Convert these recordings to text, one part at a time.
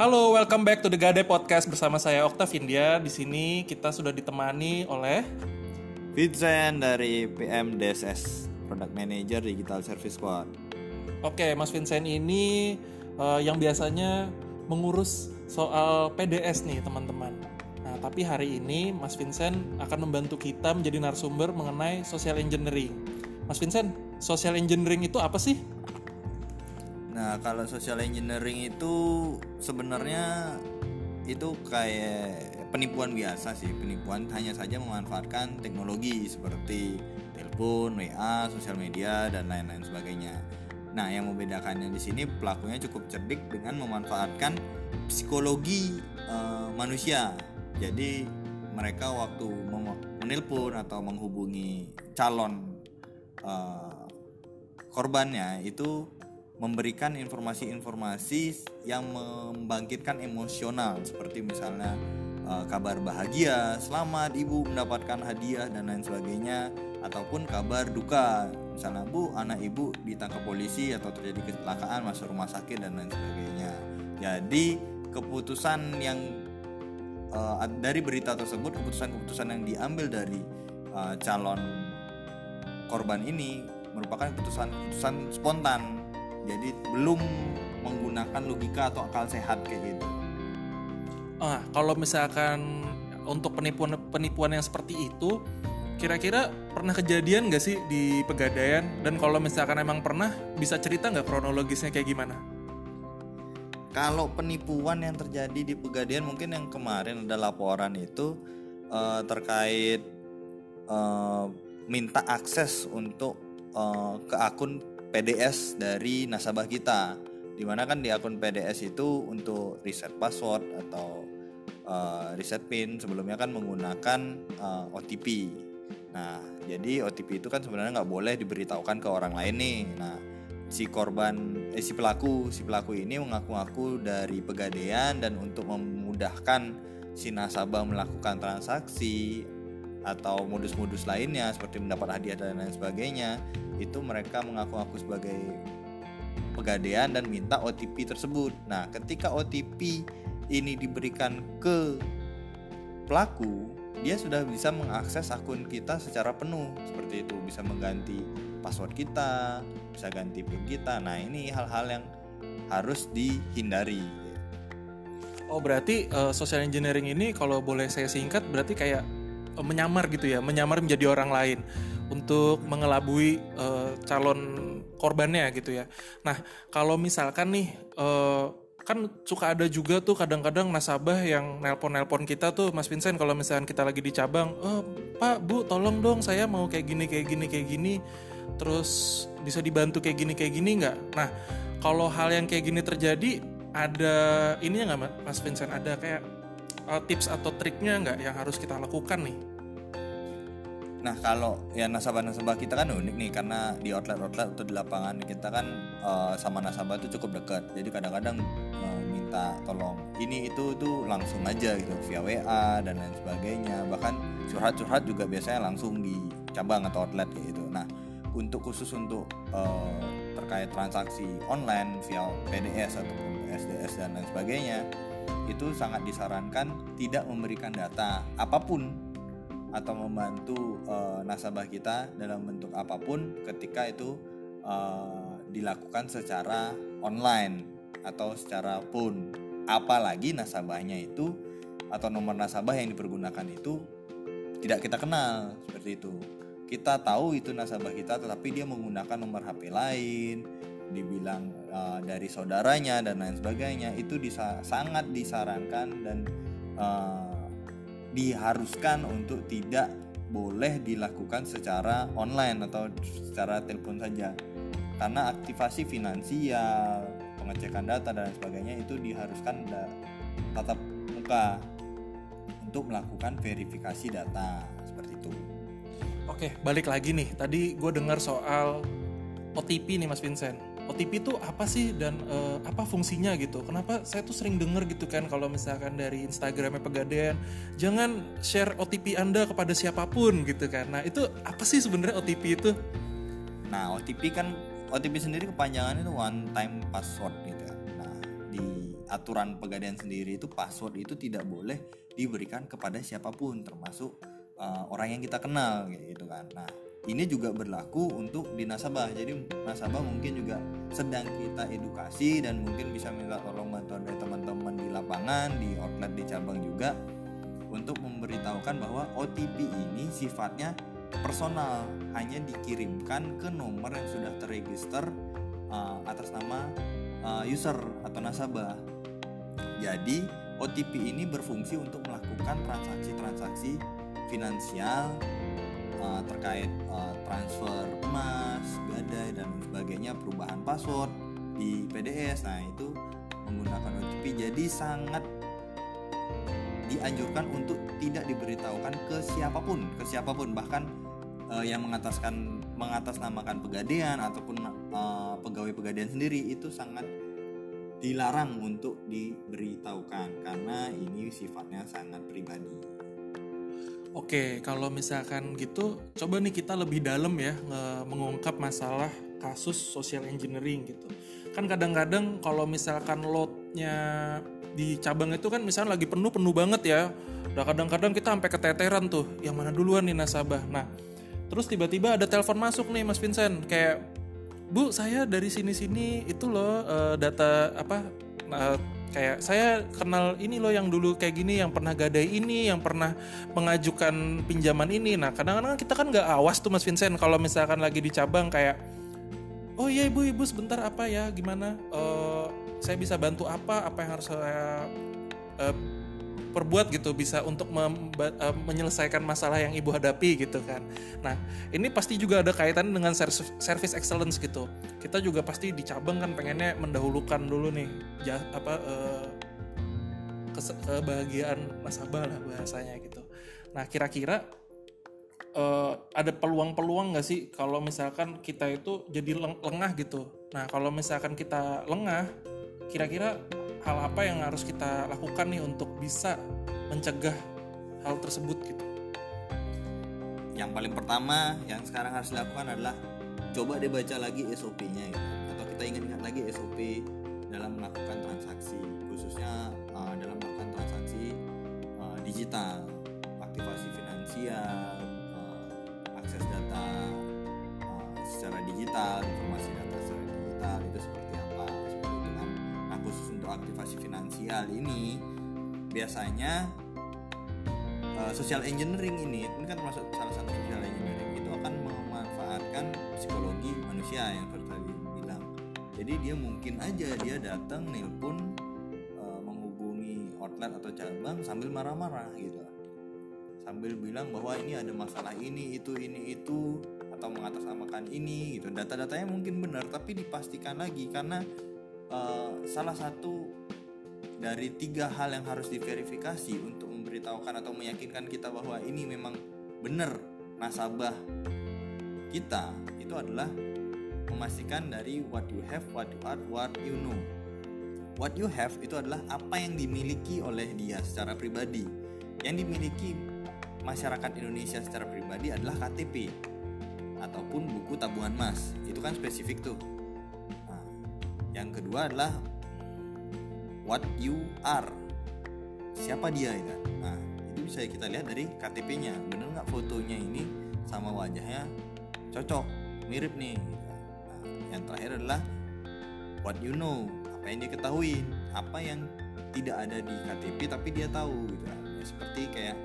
Halo, welcome back to the Gade Podcast bersama saya Oktavindia. Di sini kita sudah ditemani oleh Vincent dari PM DSS Product Manager Digital Service Squad. Oke, Mas Vincent ini uh, yang biasanya mengurus soal PDS nih, teman-teman. Nah, tapi hari ini Mas Vincent akan membantu kita menjadi narasumber mengenai social engineering. Mas Vincent, social engineering itu apa sih? Nah, kalau social engineering itu sebenarnya itu kayak penipuan biasa sih, penipuan hanya saja memanfaatkan teknologi seperti telepon, WA, sosial media dan lain-lain sebagainya. Nah, yang membedakannya di sini pelakunya cukup cerdik dengan memanfaatkan psikologi uh, manusia. Jadi mereka waktu menelpon atau menghubungi calon uh, korbannya itu memberikan informasi-informasi yang membangkitkan emosional. Seperti misalnya uh, kabar bahagia, selamat ibu mendapatkan hadiah dan lain sebagainya. Ataupun kabar duka. Misalnya bu anak ibu ditangkap polisi atau terjadi kecelakaan masuk rumah sakit dan lain sebagainya. Jadi keputusan yang uh, dari berita tersebut keputusan-keputusan yang diambil dari uh, calon korban ini merupakan keputusan-keputusan spontan jadi belum menggunakan logika atau akal sehat kayak gitu. Ah kalau misalkan untuk penipuan penipuan yang seperti itu kira-kira pernah kejadian gak sih di pegadaian? Dan kalau misalkan emang pernah bisa cerita nggak kronologisnya kayak gimana? Kalau penipuan yang terjadi di pegadaian mungkin yang kemarin ada laporan itu uh, terkait uh, minta akses untuk uh, ke akun PDS dari nasabah kita. Di mana kan di akun PDS itu untuk reset password atau uh, reset pin sebelumnya kan menggunakan uh, eh, OTP nah jadi OTP itu kan sebenarnya nggak boleh diberitahukan ke orang lain nih. Nah si korban eh, si pelaku si pelaku ini mengaku-ngaku dari pegadaian dan untuk memudahkan si nasabah melakukan transaksi atau modus-modus lainnya seperti mendapat hadiah dan lain sebagainya itu mereka mengaku-ngaku sebagai pegadaian dan minta OTP tersebut. Nah, ketika OTP ini diberikan ke pelaku, dia sudah bisa mengakses akun kita secara penuh seperti itu, bisa mengganti password kita, bisa ganti PIN kita. Nah, ini hal-hal yang harus dihindari. Oh, berarti uh, social engineering ini kalau boleh saya singkat berarti kayak menyamar gitu ya, menyamar menjadi orang lain untuk mengelabui uh, calon korbannya gitu ya. Nah, kalau misalkan nih uh, kan suka ada juga tuh kadang-kadang nasabah yang nelpon-nelpon kita tuh Mas Vincent kalau misalkan kita lagi di cabang, oh, Pak, Bu, tolong dong saya mau kayak gini kayak gini kayak gini terus bisa dibantu kayak gini kayak gini nggak? Nah, kalau hal yang kayak gini terjadi ada ini nggak Mas Vincent ada kayak tips atau triknya nggak yang harus kita lakukan nih? Nah kalau ya nasabah-nasabah kita kan unik nih karena di outlet-outlet atau di lapangan kita kan uh, sama nasabah itu cukup dekat. Jadi kadang-kadang uh, minta tolong ini itu tuh langsung aja gitu via WA dan lain sebagainya. Bahkan curhat-curhat juga biasanya langsung di cabang atau outlet gitu. Nah untuk khusus untuk uh, terkait transaksi online via PDS ataupun SDS dan lain sebagainya itu sangat disarankan tidak memberikan data apa pun atau membantu uh, nasabah kita dalam bentuk apa pun ketika itu uh, dilakukan secara online atau secara phone. Apalagi nasabahnya itu atau nomor nasabah yang dipergunakan itu tidak kita kenal seperti itu. Kita tahu itu nasabah kita tetapi dia menggunakan nomor HP lain dibilang uh, dari saudaranya dan lain sebagainya. Itu disa sangat disarankan dan diharuskan untuk tidak boleh dilakukan secara online atau secara telepon saja karena aktivasi finansial pengecekan data dan sebagainya itu diharuskan tatap muka untuk melakukan verifikasi data seperti itu. Oke, balik lagi nih. Tadi gue dengar soal OTP nih Mas Vincent. OTP itu apa sih dan uh, apa fungsinya gitu? Kenapa saya tuh sering denger gitu kan kalau misalkan dari Instagramnya Pegadaian, jangan share OTP Anda kepada siapa pun gitu kan. Nah itu apa sih sebenarnya OTP itu? Nah OTP kan OTP sendiri kepanjangannya itu one time password gitu ya. Nah di aturan pegadaian sendiri itu password itu tidak boleh diberikan kepada siapa pun termasuk uh, orang yang kita kenal gitu kan nah ini juga berlaku untuk di nasabah. Jadi nasabah mungkin juga sedang kita edukasi dan mungkin bisa minta tolong bantuan dari teman-teman di lapangan di outlet di cabang juga untuk memberitahukan bahwa OTP ini sifatnya personal hanya dikirimkan ke nomor yang sudah terregister uh, atas nama uh, user atau nasabah. Jadi OTP ini berfungsi untuk melakukan transaksi-transaksi finansial uh, terkait uh, transfer emas, gadai dan sebagainya, perubahan password di PDS. Nah, itu menggunakan OTP jadi sangat dianjurkan untuk tidak diberitahukan ke siapa pun, ke siapa pun bahkan uh, yang mengataskan mengatasnamakan pegadaian ataupun uh, pegawai pegadaian sendiri itu sangat dilarang untuk diberitahukan karena ini sifatnya sangat pribadi. Oke, kalau misalkan gitu, coba nih kita lebih dalam ya mengungkap masalah kasus social engineering gitu. Kan kadang-kadang kalau misalkan loadnya di cabang itu kan misalnya lagi penuh penuh banget ya. Udah kadang-kadang kita sampai keteteran tuh, yang mana duluan nih nasabah. Nah, terus tiba-tiba ada telepon masuk nih Mas Vincent, kayak Bu, saya dari sini-sini itu loh uh, data apa uh, kayak saya kenal ini loh yang dulu kayak gini yang pernah gadai ini yang pernah mengajukan pinjaman ini. Nah kadang-kadang kita kan nggak awas tuh mas Vincent kalau misalkan lagi di cabang kayak oh iya ibu ibu sebentar apa ya gimana? Uh, saya bisa bantu apa? Apa yang harus saya uh, perbuat gitu bisa untuk uh, menyelesaikan masalah yang ibu hadapi gitu kan. Nah ini pasti juga ada kaitan dengan service excellence gitu. Kita juga pasti di cabang kan pengennya mendahulukan dulu nih jah, apa uh, kebahagiaan nasabah lah bahasanya gitu. Nah kira-kira uh, ada peluang-peluang nggak sih kalau misalkan kita itu jadi lengah gitu. Nah kalau misalkan kita lengah, kira-kira hal apa yang harus kita lakukan nih untuk bisa mencegah hal tersebut gitu? Yang paling pertama yang sekarang harus dilakukan adalah coba dibaca lagi SOP-nya gitu. atau kita ingat-ingat lagi SOP dalam melakukan transaksi khususnya uh, dalam melakukan transaksi uh, digital. Aktivasi finansial uh, akses data uh, secara digital informasi data secara digital itu seperti aktivasi finansial ini biasanya uh, social engineering ini ini kan termasuk salah satu social engineering itu akan memanfaatkan psikologi manusia yang tadi bilang. Jadi dia mungkin aja dia datang nelpon uh, menghubungi outlet atau cabang sambil marah-marah gitu. Sambil bilang bahwa ini ada masalah ini itu ini itu atau mengatasnamakan ini gitu. Data-datanya mungkin benar tapi dipastikan lagi karena uh, salah satu dari tiga hal yang harus diverifikasi untuk memberitahukan atau meyakinkan kita bahwa ini memang benar nasabah kita itu adalah memastikan dari what you have, what you are, what you know. What you have itu adalah apa yang dimiliki oleh dia secara pribadi. Yang dimiliki masyarakat Indonesia secara pribadi adalah KTP ataupun buku tabungan emas. Itu kan spesifik tuh. Yang kedua adalah what you are. Siapa dia itu nah itu bisa kita lihat dari KTP-nya bener nggak fotonya ini sama wajahnya? Cocok mirip nih. Nah, yang terakhir adalah what you know. Apa yang dia ketahui. Apa yang tidak ada di KTP tapi dia tahu gitu kan. Ya, seperti kayak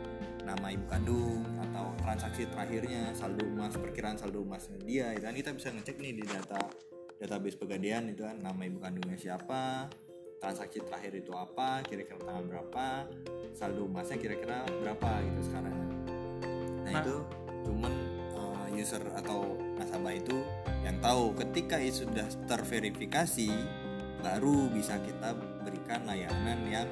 nama ibu kandung atau transaksi terakhirnya saldo emas perkiraan saldo emasnya dia itu kan. Kita bisa ngecek nih di data database pegadaian itu kan nama ibu kandungnya siapa transaksi terakhir itu apa kira-kira tanggal berapa saldo emasnya kira-kira berapa gitu sekarang nah, nah. itu cuman uh, user atau nasabah itu yang tahu ketika itu sudah terverifikasi baru bisa kita berikan layanan yang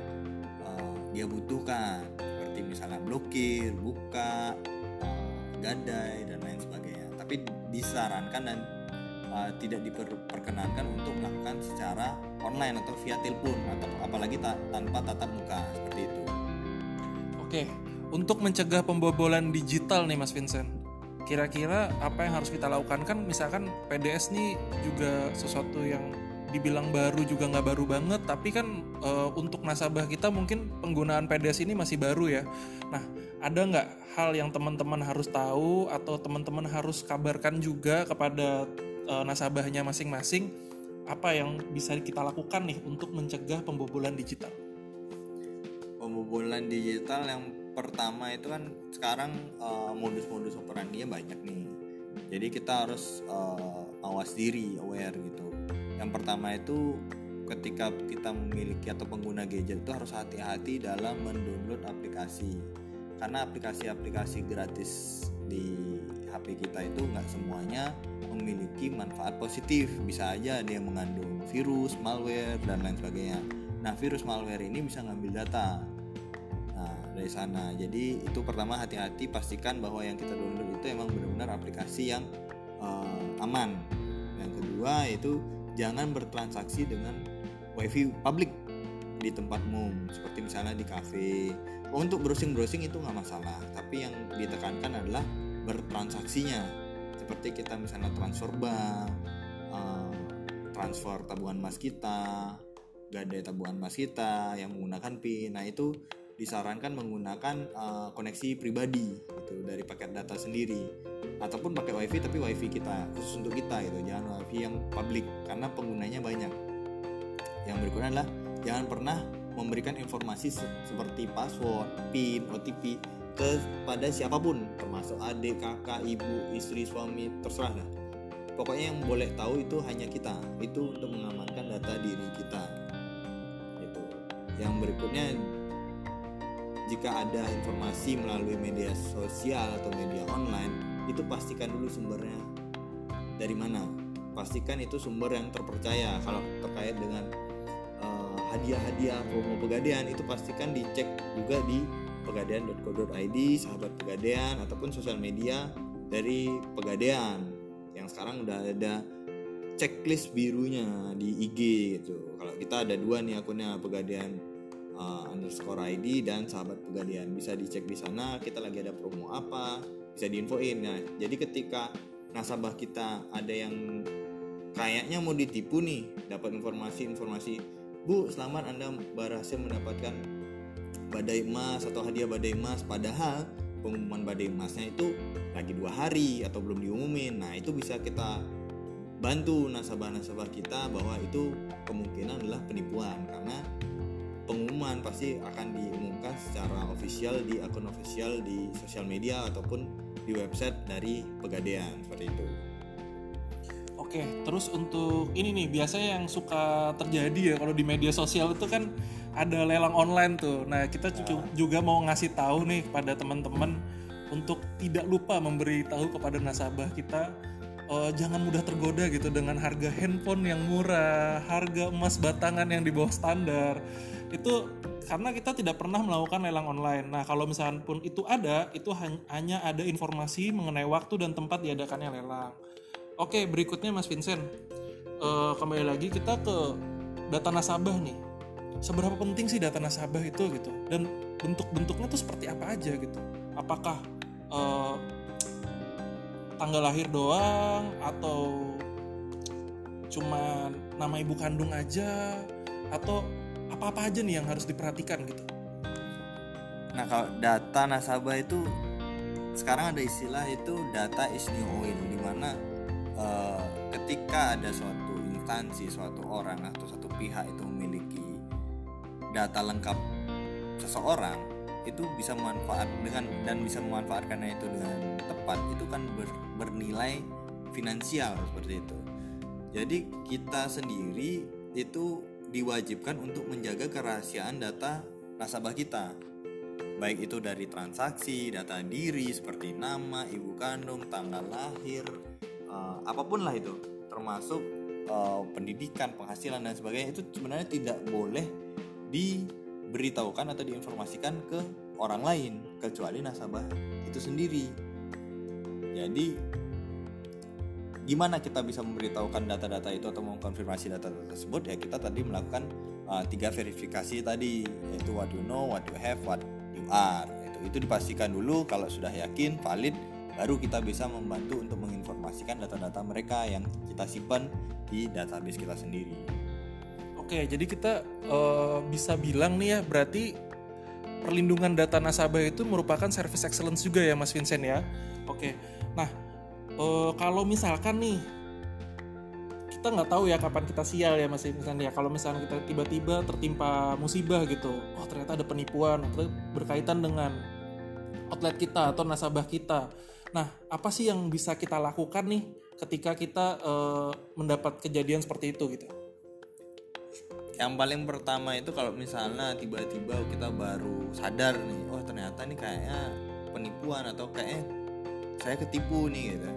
uh, dia butuhkan seperti misalnya blokir, buka, uh, gadai dan lain sebagainya. Tapi disarankan dan uh, tidak diperkenankan untuk melakukan secara online atau via telepon atau apalagi ta tanpa tatap muka seperti itu. Oke, untuk mencegah pembobolan digital nih Mas Vincent, kira-kira apa yang harus kita lakukan kan misalkan PDS nih juga sesuatu yang dibilang baru juga nggak baru banget tapi kan uh, untuk nasabah kita mungkin penggunaan PDS ini masih baru ya nah ada nggak hal yang teman-teman harus tahu atau teman-teman harus kabarkan juga kepada uh, nasabahnya masing-masing apa yang bisa kita lakukan nih untuk mencegah pembobolan digital? Pembobolan digital yang pertama itu kan sekarang uh, modus-modus operandinya banyak nih. Jadi kita harus uh, awas diri aware gitu. Yang pertama itu ketika kita memiliki atau pengguna gadget itu harus hati-hati dalam mendownload aplikasi. Karena aplikasi-aplikasi gratis di HP kita itu nggak semuanya memiliki manfaat positif. Bisa aja yang mengandung virus, malware dan lain sebagainya. Nah virus malware ini bisa ngambil data. Nah dari sana. Jadi itu pertama hati-hati pastikan bahwa yang kita download itu emang benar-benar aplikasi yang uh, aman. Yang kedua itu jangan bertransaksi dengan wifi publik di tempat umum. Seperti misalnya di cafe untuk browsing browsing itu nggak masalah. Tapi yang ditekankan adalah bertransaksinya. Seperti kita misalnya transfer bank uh, transfer tabungan emas kita gadai tabungan emas kita yang menggunakan PIN nah itu disarankan menggunakan uh, koneksi pribadi gitu dari paket data sendiri. Ataupun pakai wifi tapi wifi kita khusus untuk kita gitu jangan wifi yang publik karena penggunanya banyak. Yang berikutnya adalah jangan pernah memberikan informasi se seperti password, PIN, OTP kepada siapa pun termasuk adik, kakak, ibu, istri, suami terserah lah. Pokoknya yang boleh tahu itu hanya kita. Itu untuk mengamankan data diri kita. Itu yang berikutnya jika ada informasi melalui media sosial atau media online itu pastikan dulu sumbernya dari mana. Pastikan itu sumber yang terpercaya. Kalau terkait dengan uh, hadiah-hadiah promo pegadaian itu pastikan dicek juga di pegadaian.co.id sahabat pegadaian ataupun sosial media dari pegadaian. Yang sekarang udah ada checklist birunya di IG gitu. Kalau kita ada dua nih akunnya pegadaian uh, underscore ID dan sahabat pegadaian. Bisa dicek di sana kita lagi ada promo apa bisa diinfoin. Nah jadi ketika nasabah kita ada yang kayaknya mau ditipu nih dapat informasi-informasi Bu selamat Anda berhasil mendapatkan badai emas atau hadiah badai emas padahal pengumuman badai emasnya itu lagi dua hari atau belum diumumin nah itu bisa kita bantu nasabah-nasabah kita bahwa itu kemungkinan adalah penipuan karena pengumuman pasti akan diumumkan secara official di akun official di sosial media ataupun di website dari pegadaian seperti itu. Oke, terus untuk ini nih biasanya yang suka terjadi ya kalau di media sosial itu kan ada lelang online tuh. Nah, kita juga mau ngasih tahu nih kepada teman-teman untuk tidak lupa memberi tahu kepada nasabah kita uh, jangan mudah tergoda gitu dengan harga handphone yang murah, harga emas batangan yang di bawah standar. Itu karena kita tidak pernah melakukan lelang online. Nah, kalau misalkan pun itu ada, itu hanya ada informasi mengenai waktu dan tempat diadakannya lelang. Oke, berikutnya Mas Vincent. Uh, kembali lagi kita ke data nasabah nih. Seberapa penting sih data nasabah itu gitu? Dan bentuk-bentuknya tuh seperti apa aja gitu? Apakah uh, tanggal lahir doang atau cuma nama ibu kandung aja atau apa-apa aja nih yang harus diperhatikan gitu. Nah, kalau data nasabah itu sekarang ada istilah itu data is new oil di mana ketika ada suatu instansi, suatu orang atau satu pihak itu memiliki data lengkap seseorang itu bisa manfaat dengan dan bisa memanfaatkannya itu dengan tepat itu kan ber, bernilai finansial seperti itu. Jadi kita sendiri itu diwajibkan untuk menjaga kerahasiaan data nasabah kita. Baik itu dari transaksi, data diri seperti nama, ibu kandung, tanggal lahir, uh, apa pun lah itu, termasuk uh, pendidikan, penghasilan dan sebagainya itu sebenarnya tidak boleh diberitahukan atau diinformasikan ke orang lain kecuali nasabah itu sendiri. Jadi gimana kita bisa memberitahukan data-data itu atau mengkonfirmasi data-data tersebut ya kita tadi melakukan uh, tiga verifikasi tadi yaitu what you know, what you have, what you are. Itu itu dipastikan dulu kalau sudah yakin valid baru kita bisa membantu untuk menginformasikan data-data mereka yang kita simpan di database kita sendiri. Oke, jadi kita uh, bisa bilang nih ya, berarti perlindungan data nasabah itu merupakan service excellence juga ya, Mas Vincent ya. Oke, nah uh, kalau misalkan nih kita nggak tahu ya kapan kita sial ya Mas Vincent ya. Kalau misalnya kita tiba-tiba tertimpa musibah gitu, oh ternyata ada penipuan atau berkaitan dengan outlet kita atau nasabah kita. Nah, apa sih yang bisa kita lakukan nih ketika kita uh, mendapat kejadian seperti itu gitu? yang paling pertama itu kalau misalnya tiba-tiba kita baru sadar nih oh ternyata nih kayaknya penipuan atau kayaknya saya ketipu nih gitu.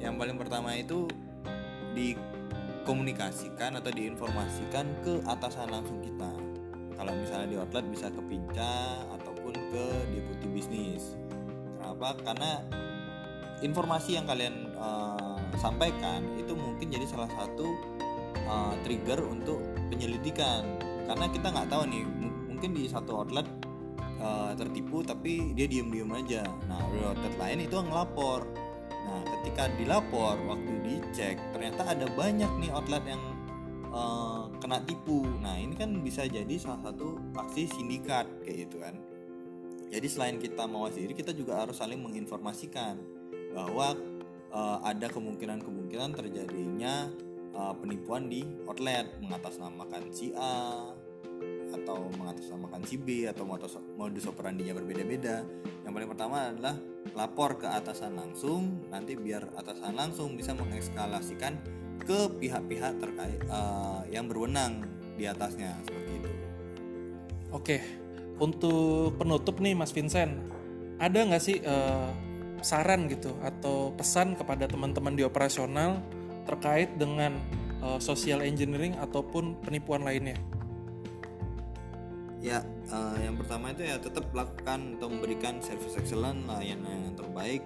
Yang paling pertama itu dikomunikasikan atau diinformasikan ke atasan langsung kita. Kalau misalnya di outlet bisa ke pinca ataupun ke deputi bisnis. Kenapa? Karena informasi yang kalian uh, sampaikan itu mungkin jadi salah satu uh, trigger untuk penyelidikan. Karena kita nggak tahu nih mungkin di satu outlet uh, tertipu tapi dia diem-diem aja. Nah di outlet lain itu ngelapor. Nah ketika dilapor waktu dicek ternyata ada banyak nih outlet yang uh, kena tipu. Nah ini kan bisa jadi salah satu aksi sindikat kayak gitu kan. Jadi selain kita mawas diri kita juga harus saling menginformasikan bahwa uh, ada kemungkinan-kemungkinan terjadinya uh, penipuan di outlet mengatasnamakan si A atau mengatasnamakan si B atau modus, modus operandinya berbeda-beda. Yang paling pertama adalah lapor ke atasan langsung, nanti biar atasan langsung bisa mengekskalasikan ke pihak-pihak terkait uh, yang berwenang di atasnya seperti itu. Oke, untuk penutup nih Mas Vincent, ada nggak sih uh, saran gitu atau pesan kepada teman-teman di operasional terkait dengan uh, social engineering ataupun penipuan lainnya? Ya, uh, yang pertama itu ya tetap lakukan atau memberikan service excellent layanan yang terbaik.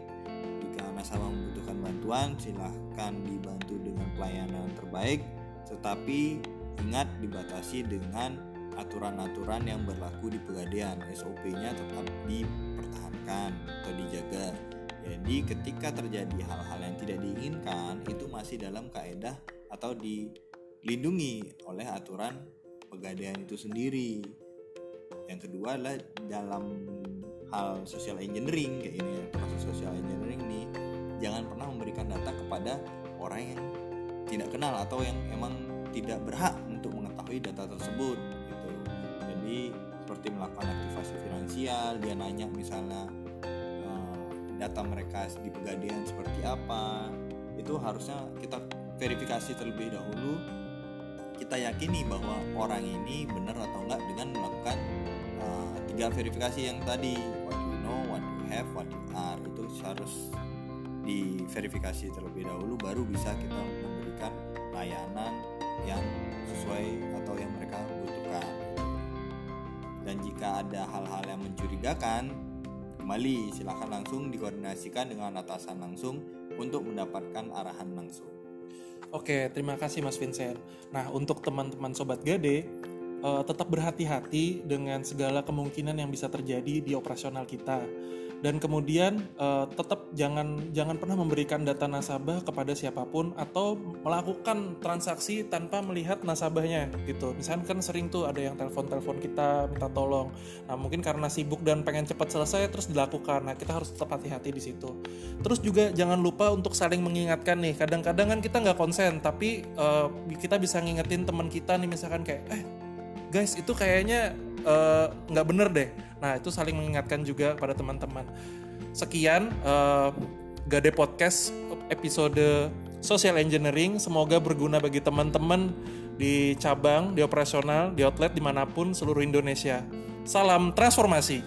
Jika nasabah membutuhkan bantuan, silahkan dibantu dengan pelayanan terbaik. Tetapi ingat dibatasi dengan aturan-aturan yang berlaku di pegadaian. SOP-nya tetap dipertahankan atau dijaga jadi ketika terjadi hal-hal yang tidak diinginkan itu masih dalam kaedah atau dilindungi oleh aturan pegadaian itu sendiri. Yang kedua adalah dalam hal social engineering kayak ini ya, termasuk social engineering nih jangan pernah memberikan data kepada orang yang tidak kenal atau yang emang tidak berhak untuk mengetahui data tersebut gitu. Jadi seperti melakukan aktivasi finansial, dia nanya misalnya data mereka di pegadaian seperti apa itu harusnya kita verifikasi terlebih dahulu. Kita yakini bahwa orang ini benar atau enggak dengan melakukan uh, tiga verifikasi yang tadi what you know, what you have, what you are itu harus diverifikasi terlebih dahulu baru bisa kita memberikan layanan yang sesuai atau yang mereka butuhkan. Dan jika ada hal-hal yang mencurigakan Kembali, silahkan langsung dikoordinasikan dengan atasan langsung untuk mendapatkan arahan langsung. Oke, terima kasih Mas Vincent. Nah, untuk teman-teman Sobat Gade, uh, tetap berhati-hati dengan segala kemungkinan yang bisa terjadi di operasional kita dan kemudian uh, tetap jangan jangan pernah memberikan data nasabah kepada siapa pun atau melakukan transaksi tanpa melihat nasabahnya gitu. Misalnya kan sering tuh ada yang telepon-telepon kita minta tolong. Nah, mungkin karena sibuk dan pengen cepat selesai terus dilakukan. Nah, kita harus tetap hati-hati di situ. Terus juga jangan lupa untuk saling mengingatkan nih. Kadang-kadang kan kita nggak konsen, tapi uh, kita bisa ngingetin teman kita nih misalkan kayak eh guys itu kayaknya Eh, nggak uh, bener deh. Nah itu saling mengingatkan juga pada teman-teman. Sekian uh, Gade Podcast episode Social Engineering. Semoga berguna bagi teman-teman di cabang, di operasional, di outlet di mana pun seluruh Indonesia. Salam transformasi.